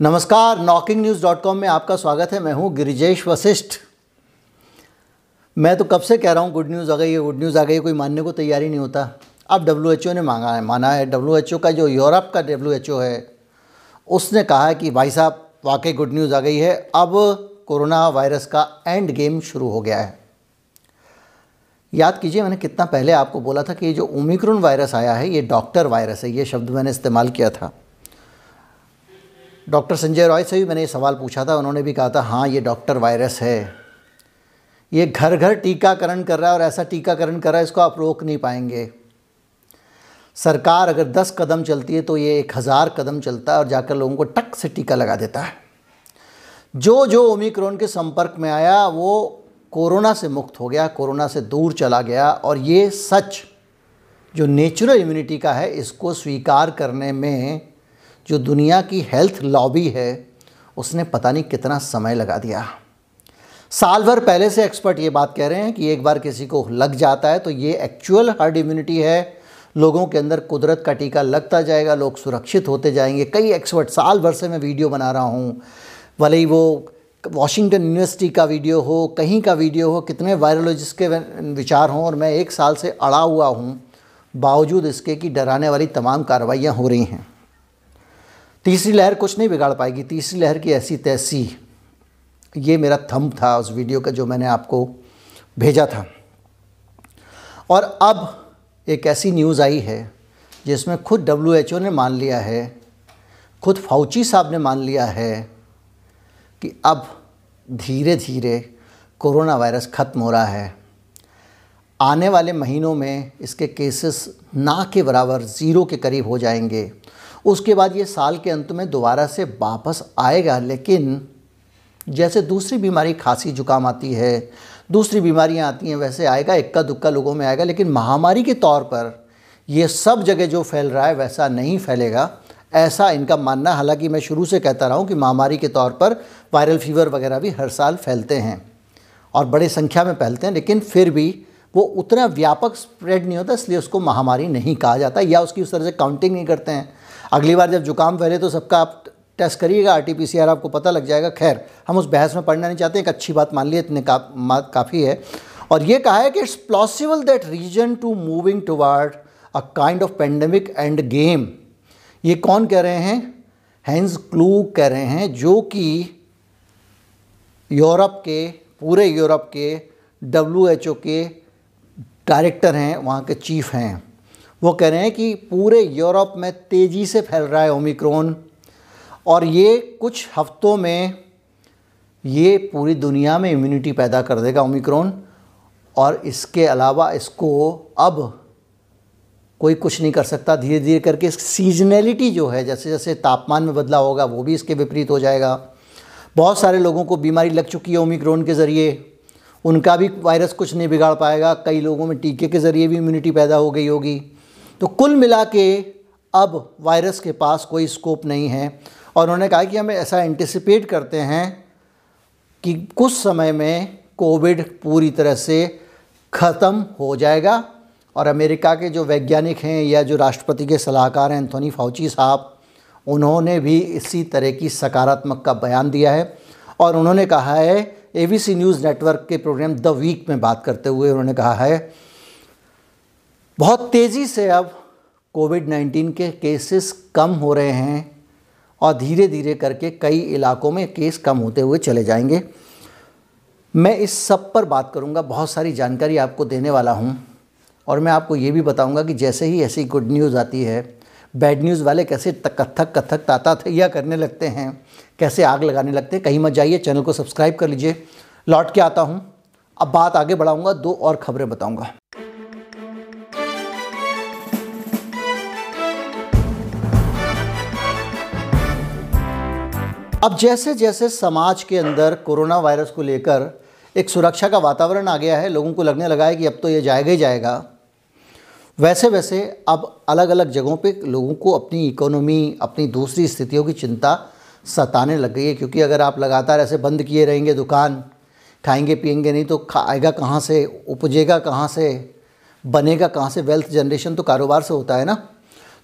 नमस्कार knocking news dot com में आपका स्वागत है। मैं हूँ गिरिजेश वशिष्ठ। मैं तो कब से कह रहा हूँ गुड न्यूज़ आ गई है गुड न्यूज़ आ गई है, कोई मानने को तैयारी नहीं होता। अब डब्ल्यू एच ओ ने मांगा है, माना है। डब्ल्यू एच ओ का जो यूरोप का डब्ल्यू एच ओ है, उसने कहा है कि भाई साहब, वाकई गुड न्यूज़ आ गई है। अब कोरोना वायरस का एंड गेम शुरू हो गया है। याद कीजिए, मैंने कितना पहले आपको बोला था कि ये जो ओमिक्रोन वायरस आया है, ये डॉक्टर वायरस है, ये शब्द मैंने इस्तेमाल किया था। डॉक्टर संजय रॉय से भी मैंने ये सवाल पूछा था, उन्होंने भी कहा था हाँ ये डॉक्टर वायरस है। ये घर घर टीकाकरण कर रहा है और ऐसा टीकाकरण कर रहा है, इसको आप रोक नहीं पाएँगे। सरकार अगर दस कदम चलती है तो ये एक हज़ार कदम चलता है और जाकर लोगों को टक से टीका लगा देता है। जो जो ओमिक्रोन के संपर्क में आया, वो कोरोना से मुक्त हो गया, कोरोना से दूर चला गया और ये सच जो नेचुरल इम्यूनिटी का है, इसको स्वीकार करने में जो दुनिया की हेल्थ लॉबी है, उसने पता नहीं कितना समय लगा दिया। साल भर पहले से एक्सपर्ट ये बात कह रहे हैं कि एक बार किसी को लग जाता है तो ये एक्चुअल हर्ड इम्यूनिटी है। लोगों के अंदर कुदरत का टीका लगता जाएगा, लोग सुरक्षित होते जाएँगे। कई एक्सपर्ट साल भर से मैं वीडियो बना रहा हूँ, भले ही वो वॉशिंगटन यूनिवर्सिटी का वीडियो हो, कहीं का वीडियो हो, कितने वायरोलॉजिस्ट के विचार हों, और मैं एक साल से अड़ा हुआ हूँ। बावजूद इसके कि डराने वाली तमाम कार्रवाइयाँ हो रही हैं। तीसरी लहर कुछ नहीं बिगाड़ पाएगी। तीसरी लहर की ऐसी तैसी। ये मेरा थंब था उस वीडियो का जो मैंने आपको भेजा था। और अब एक ऐसी न्यूज़ आई है, जिसमें खुद डब्ल्यू ने मान लिया है, खुद फाउची साहब ने मान लिया है कि अब धीरे धीरे कोरोना वायरस ख़त्म हो रहा है। आने वाले महीनों में इसके केसेस ना के बराबर ज़ीरो के करीब हो जाएँगे। उसके बाद ये साल के अंत में दोबारा से वापस आएगा। लेकिन जैसे दूसरी बीमारी खांसी, जुकाम आती है, दूसरी बीमारियाँ आती हैं, वैसे आएगा, इक्का दुक्का लोगों में आएगा। लेकिन महामारी के तौर पर ये सब जगह जो फैल रहा है, वैसा नहीं फैलेगा। ऐसा इनका मानना, हालाँकि मैं शुरू से कहता रहा हूँ कि महामारी के तौर पर वायरल फीवर वगैरह भी हर साल फैलते हैं और बड़े संख्या में फैलते हैं। लेकिन फिर भी वो उतना व्यापक स्प्रेड नहीं होता, इसलिए उसको महामारी नहीं कहा जाता या उसकी उस तरह से काउंटिंग नहीं करते हैं। अगली बार जब जुकाम फैले तो सबका आप टेस्ट करिएगा आर टी आपको पता लग जाएगा। खैर हम उस बहस में पढ़ना नहीं चाहते एक अच्छी बात मान ली इतने का, काफ़ी है। और ये कहा है कि it's possible that region to moving toward a kind of pandemic end game ये कौन कह रहे हैं? हैंस क्लू कह रहे हैं जो कि यूरोप के पूरे यूरोप के डब्ल्यू के डायरेक्टर हैं वहाँ के चीफ हैं। वो कह रहे हैं कि पूरे यूरोप में तेज़ी से फैल रहा है ओमिक्रॉन। और ये कुछ हफ्तों में ये पूरी दुनिया में इम्यूनिटी पैदा कर देगा ओमिक्रॉन। और इसके अलावा इसको अब कोई कुछ नहीं कर सकता। धीरे धीरे करके सीजनैलिटी जो है, जैसे जैसे तापमान में बदलाव होगा, वो भी इसके विपरीत हो जाएगा। बहुत सारे लोगों को बीमारी लग चुकी है ओमिक्रॉन के ज़रिए। उनका भी वायरस कुछ नहीं बिगाड़ पाएगा। कई लोगों में टीके के ज़रिए भी इम्यूनिटी पैदा हो गई होगी। तो कुल मिला के अब वायरस के पास कोई स्कोप नहीं है। और उन्होंने कहा कि हम ऐसा एंटिसिपेट करते हैं कि कुछ समय में कोविड पूरी तरह से ख़त्म हो जाएगा। और अमेरिका के जो वैज्ञानिक हैं या जो राष्ट्रपति के सलाहकार हैं एंथोनी फाउची साहब, उन्होंने भी इसी तरह की सकारात्मक का बयान दिया है। और उन्होंने कहा है एबीसी न्यूज़ नेटवर्क के प्रोग्राम द वीक में बात करते हुए उन्होंने कहा है बहुत तेज़ी से अब कोविड 19 के केसेस कम हो रहे हैं और धीरे धीरे करके कई इलाकों में केस कम होते हुए चले जाएँगे। मैं इस सब पर बात करूँगा, बहुत सारी जानकारी आपको देने वाला हूँ और मैं आपको ये भी बताऊँगा कि जैसे ही ऐसी गुड न्यूज़ आती है बैड न्यूज़ वाले कैसे कथक कथक ताता थैया करने लगते हैं, कैसे आग लगाने लगते हैं, कहीं मत जाइए, चैनल को सब्सक्राइब कर लीजिए। लौट के आता हूँ, अब बात आगे बढ़ाऊँगा, दो और खबरें बताऊँगा। अब जैसे जैसे समाज के अंदर कोरोना वायरस को लेकर एक सुरक्षा का वातावरण आ गया है, लोगों को लगने लगा है कि अब तो ये जाएगा ही जाएगा वैसे वैसे अब अलग अलग जगहों पे लोगों को अपनी इकोनॉमी अपनी दूसरी स्थितियों की चिंता सताने लग गई है, क्योंकि अगर आप लगातार ऐसे बंद किए रहेंगे दुकान, खाएँगे, पियेंगे नहीं तो खाएगा कहाँ से, उपजेगा कहाँ से, बनेगा कहाँ से वेल्थ जनरेशन तो कारोबार से होता है ना।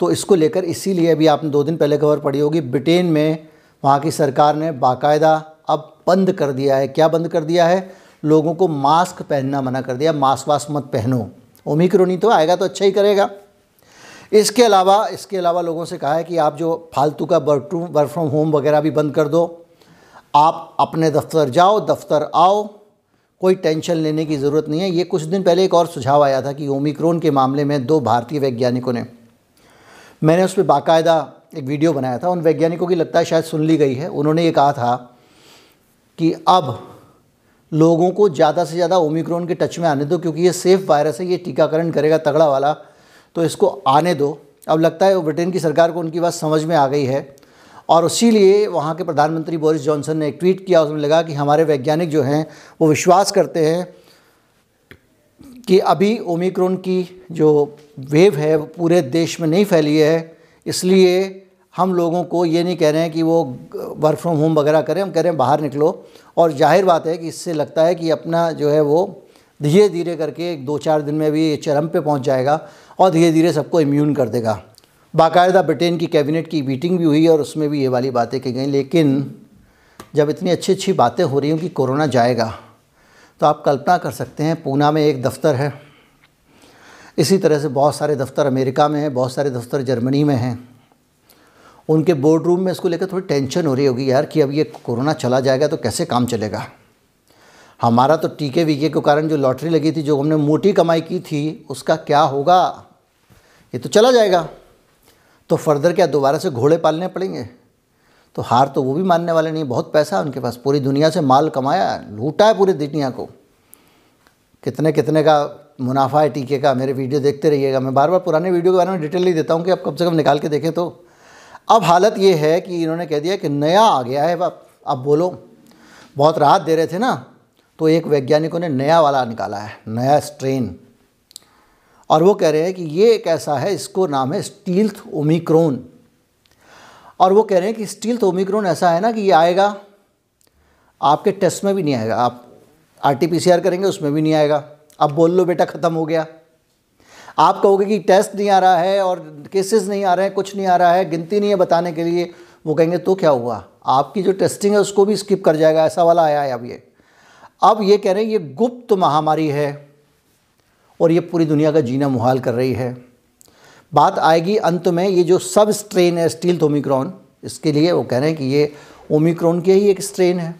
तो इसको लेकर इसीलिए अभी आपने दो दिन पहले खबर पड़ी होगी, ब्रिटेन में वहाँ की सरकार ने बाकायदा अब बंद कर दिया है। क्या बंद कर दिया है? लोगों को मास्क पहनना मना कर दिया। मास्क वास्क मत पहनो। ओमिक्रोन ही तो आएगा तो अच्छा ही करेगा। इसके अलावा इसके अलावा लोगों से कहा है कि आप जो फालतू का वर्क वर्क फ्रॉम होम वगैरह भी बंद कर दो। आप अपने दफ्तर जाओ, दफ्तर आओ। कोई टेंशन लेने की ज़रूरत नहीं है। ये कुछ दिन पहले एक और सुझाव आया था कि ओमिक्रोन के मामले में दो भारतीय वैज्ञानिकों ने, मैंने उस पर बाकायदा एक वीडियो बनाया था, उन वैज्ञानिकों की लगता है शायद सुन ली गई है। उन्होंने ये कहा था कि अब लोगों को ज़्यादा से ज़्यादा ओमिक्रोन के टच में आने दो, क्योंकि ये सेफ़ वायरस है, ये टीकाकरण करेगा तगड़ा वाला तो इसको आने दो। अब लगता है ब्रिटेन की सरकार को उनकी बात समझ में आ गई है, और उसी लिए वहाँ के प्रधानमंत्री बोरिस जॉनसन ने एक ट्वीट किया, उसमें लगा कि हमारे वैज्ञानिक जो हैं, वो विश्वास करते हैं कि अभी ओमिक्रोन की जो वेव है, वो पूरे देश में नहीं फैली है इसलिए हम लोगों को ये नहीं कह रहे हैं कि वो वर्क फ्रॉम होम वगैरह करें, हम कह रहे हैं बाहर निकलो। और ज़ाहिर बात है कि इससे लगता है कि अपना जो है वो धीरे धीरे करके एक दो चार दिन में भी ये चरम पे पहुँच जाएगा और धीरे धीरे सबको इम्यून कर देगा। बाकायदा ब्रिटेन की कैबिनेट की मीटिंग भी हुई और उसमें भी ये वाली बातें की गई, लेकिन जब इतनी अच्छी अच्छी बातें हो रही हूँ कि कोरोना जाएगा तो आप कल्पना कर सकते हैं, पूना में एक दफ़्तर है। इसी तरह से बहुत सारे दफ्तर अमेरिका में हैं, बहुत सारे दफ्तर जर्मनी में हैं। उनके बोर्ड रूम में इसको लेकर थोड़ी टेंशन हो रही होगी यार कि अब ये कोरोना चला जाएगा तो कैसे काम चलेगा? हमारा तो टीके वीके के कारण जो लॉटरी लगी थी, जो हमने मोटी कमाई की थी, उसका क्या होगा? ये तो चला जाएगा। तो फर्दर क्या दोबारा से घोड़े पालने पड़ेंगे? तो हार तो वो भी मानने वाले नहीं, बहुत पैसा उनके पास। पूरी दुनिया से माल कमाया, लूटा है पूरी दुनिया को। कितने कितने का मुनाफा है, टीके का, मेरे वीडियो देखते रहिएगा। मैं बार बार पुराने वीडियो के बारे में डिटेल नहीं देता हूँ कि आप कम से कम निकाल के देखें तो। अब हालत ये है कि इन्होंने कह दिया कि नया आ गया है, अब अब बोलो। बहुत राहत दे रहे थे ना तो एक वैज्ञानिकों ने नया वाला निकाला है, नया स्ट्रेन और वो कह रहे हैं कि ये एक ऐसा है, इसको नाम है स्टील्थ ओमिक्रोन और वो कह रहे हैं कि स्टील्थ ओमिक्रोन ऐसा है ना कि ये आएगा, आपके टेस्ट में भी नहीं आएगा। आप R T P C R करेंगे, उसमें भी नहीं आएगा। अब बोल लो बेटा ख़त्म हो गया। आप कहोगे कि टेस्ट नहीं आ रहा है और केसेस नहीं आ रहे हैं, कुछ नहीं आ रहा है, गिनती नहीं है बताने के लिए। वो कहेंगे तो क्या हुआ? आपकी जो टेस्टिंग है उसको भी स्किप कर जाएगा, ऐसा वाला आया है अब ये। अब ये कह रहे हैं, ये गुप्त महामारी है और ये पूरी दुनिया का जीना मुहाल कर रही है। बात आएगी अंत में ये जो सब स्ट्रेन है स्टील ओमिक्रॉन इसके लिए वो कह रहे हैं कि ये ओमिक्रॉन के ही एक स्ट्रेन है।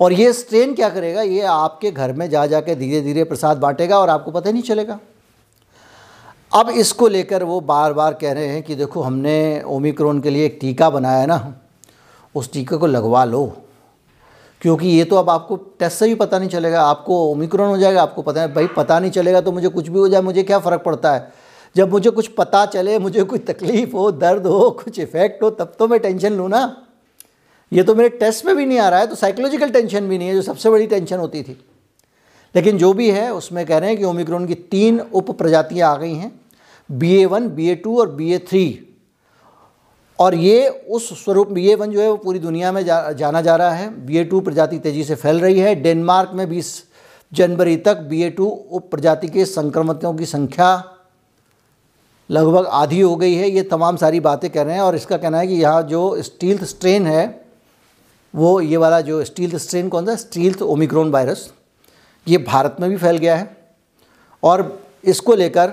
और ये स्ट्रेन क्या करेगा? ये आपके घर में जा जा के धीरे धीरे प्रसाद बांटेगा और आपको पता ही नहीं चलेगा। अब इसको लेकर वो बार बार कह रहे हैं कि देखो, हमने ओमिक्रोन के लिए एक टीका बनाया है ना, उस टीके को लगवा लो। क्योंकि ये तो अब आपको टेस्ट से भी पता नहीं चलेगा। आपको ओमिक्रॉन हो जाएगा, आपको पता है, भाई पता नहीं चलेगा तो मुझे कुछ भी हो जाए, मुझे क्या फ़र्क पड़ता है? जब मुझे कुछ पता चले, मुझे कोई तकलीफ़ हो, दर्द हो, कुछ इफ़ेक्ट हो, तब तो मैं टेंशन लूँ ना। ये तो मेरे टेस्ट में भी नहीं आ रहा है तो साइकोलॉजिकल टेंशन भी नहीं है जो सबसे बड़ी टेंशन होती थी। लेकिन जो भी है उसमें कह रहे हैं कि ओमिक्रॉन की तीन उप प्रजातियाँ आ गई हैं B A one B A two और बी ए थ्री और ये उस स्वरूप बी ए वन जो है वो पूरी दुनिया में जा, जाना जा रहा है। बी ए टू प्रजाति तेज़ी से फैल रही है। डेनमार्क में बीस जनवरी तक बी ए टू उप प्रजाति के संक्रमितों की संख्या लगभग आधी हो गई है। ये तमाम सारी बातें कह रहे हैं और इसका कहना है कि यहाँ जो स्टील्थ स्ट्रेन है वो ये वाला जो स्टील्थ स्ट्रेन कौन सा? स्टील्थ ओमिक्रोन वायरस ये भारत में भी फैल गया है। और इसको लेकर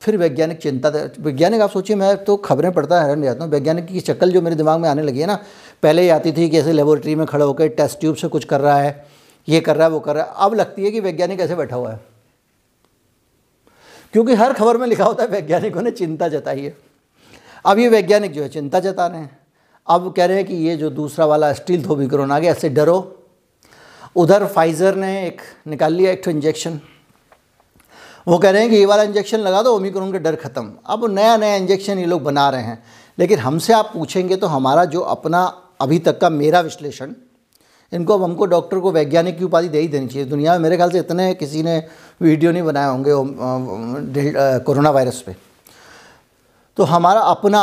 फिर वैज्ञानिक चिंता वैज्ञानिक आप सोचिए, मैं तो खबरें पढ़ता हैरान जाता हूँ। वैज्ञानिक की शक्ल जो मेरे दिमाग में आने लगी है ना, पहले ही आती थी कि ऐसे लेबोरेटरी में खड़े होकर टेस्ट ट्यूब से कुछ कर रहा है, ये कर रहा है, वो कर रहा है। अब लगती है कि वैज्ञानिक ऐसे बैठा हुआ है। क्योंकि हर खबर में लिखा होता है, वैज्ञानिकों ने चिंता जताई है। अब ये वैज्ञानिक जो है, चिंता जता रहे हैं। अब कह रहे हैं कि ये जो दूसरा वाला स्टील थोबिक्रोन आ गया ऐसे डरो। उधर फाइज़र ने एक निकाल लिया, एक इंजेक्शन वो कह रहे हैं कि ये वाला इंजेक्शन लगा दो ओमिक्रोन का डर ख़त्म। अब नया नया इंजेक्शन ये लोग बना रहे हैं। लेकिन हमसे आप पूछेंगे तो हमारा जो अपना अभी तक का मेरा विश्लेषण, इनको अब हमको डॉक्टर को वैज्ञानिक की उपाधि दे ही देनी चाहिए। दुनिया में मेरे ख्याल से इतने किसी ने वीडियो नहीं बनाए होंगे कोरोना वायरस पे। तो हमारा अपना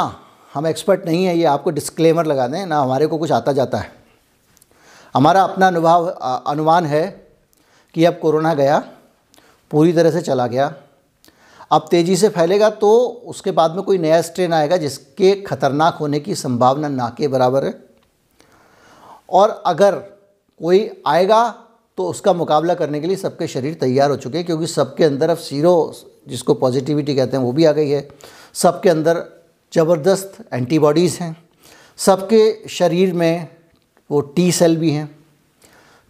हम एक्सपर्ट नहीं है, ये आपको डिस्क्लेमर लगा दें, ना हमारे को कुछ आता जाता है। हमारा अपना अनुभव अनुमान है कि अब कोरोना गया, पूरी तरह से चला गया। अब तेज़ी से फैलेगा तो उसके बाद में कोई नया स्ट्रेन आएगा जिसके ख़तरनाक होने की संभावना ना के बराबर है। और अगर कोई आएगा तो उसका मुकाबला करने के लिए सबके शरीर तैयार हो चुके हैं, क्योंकि सबके अंदर अब सीरो जिसको पॉजिटिविटी कहते हैं, वो भी आ गई है। सबके अंदर ज़बरदस्त एंटीबॉडीज़ हैं। सबके शरीर में वो टी सेल भी हैं।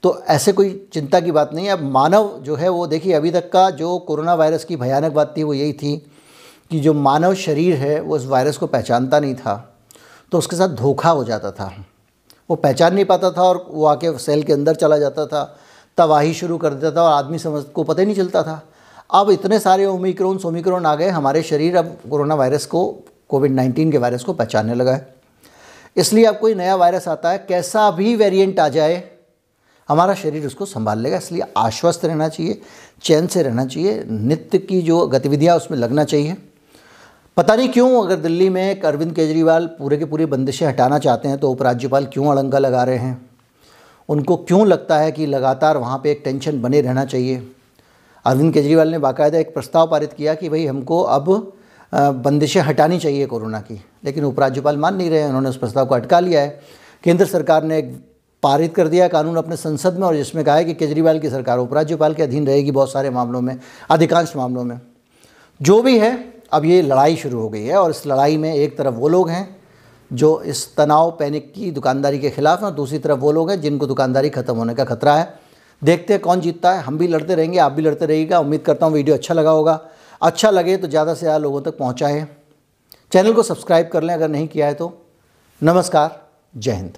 तो ऐसे कोई चिंता की बात नहीं है। अब मानव जो है वो देखिए, अभी तक का जो कोरोना वायरस की भयानक बात थी वो यही थी कि जो मानव शरीर है वो उस वायरस को पहचानता नहीं था। तो उसके साथ धोखा हो जाता था। वो पहचान नहीं पाता था और वो आके सेल के अंदर चला जाता था। तबाही शुरू कर देता था और आदमी समझ, को पता ही नहीं चलता था। अब इतने सारे ओमिक्रोन सोमिक्रोन आ गए। हमारे शरीर अब कोरोना वायरस को कोविड नाइन्टीन के वायरस को पहचानने लगा है। इसलिए अब कोई नया वायरस आता है, कैसा भी वेरिएंट आ जाए, हमारा शरीर उसको संभाल लेगा। इसलिए आश्वस्त रहना चाहिए, चैन से रहना चाहिए, नित्य की जो गतिविधियाँ उसमें लगना चाहिए। पता नहीं क्यों अगर दिल्ली में अरविंद केजरीवाल पूरे के पूरे बंदिशें हटाना चाहते हैं तो उपराज्यपाल क्यों अड़ंगा लगा रहे हैं? उनको क्यों लगता है कि लगातार वहाँ पे एक टेंशन बने रहना चाहिए? अरविंद केजरीवाल ने बाकायदा एक प्रस्ताव पारित किया कि भाई हमको अब बंदिशें हटानी चाहिए कोरोना की, लेकिन उपराज्यपाल मान नहीं रहे हैं, उन्होंने उस प्रस्ताव को अटका लिया है। केंद्र सरकार ने एक पारित कर दिया कानून अपने संसद में और जिसमें कहा है कि केजरीवाल की सरकार उपराज्यपाल के अधीन रहेगी बहुत सारे मामलों में, अधिकांश मामलों में। जो भी है, अब ये लड़ाई शुरू हो गई है और इस लड़ाई में एक तरफ़ वो लोग हैं जो इस तनाव, पैनिक की दुकानदारी के खिलाफ हैं और दूसरी तरफ़ वो लोग हैं जिनको दुकानदारी ख़त्म होने का खतरा है। देखते हैं कौन जीतता है, हम भी लड़ते रहेंगे, आप भी लड़ते रहिएगा। उम्मीद करता हूँ वीडियो अच्छा लगा होगा। अच्छा लगे तो ज़्यादा से ज़्यादा लोगों तक पहुँचाएँ। चैनल को सब्सक्राइब कर लें अगर नहीं किया है तो। नमस्कार, जय हिंद।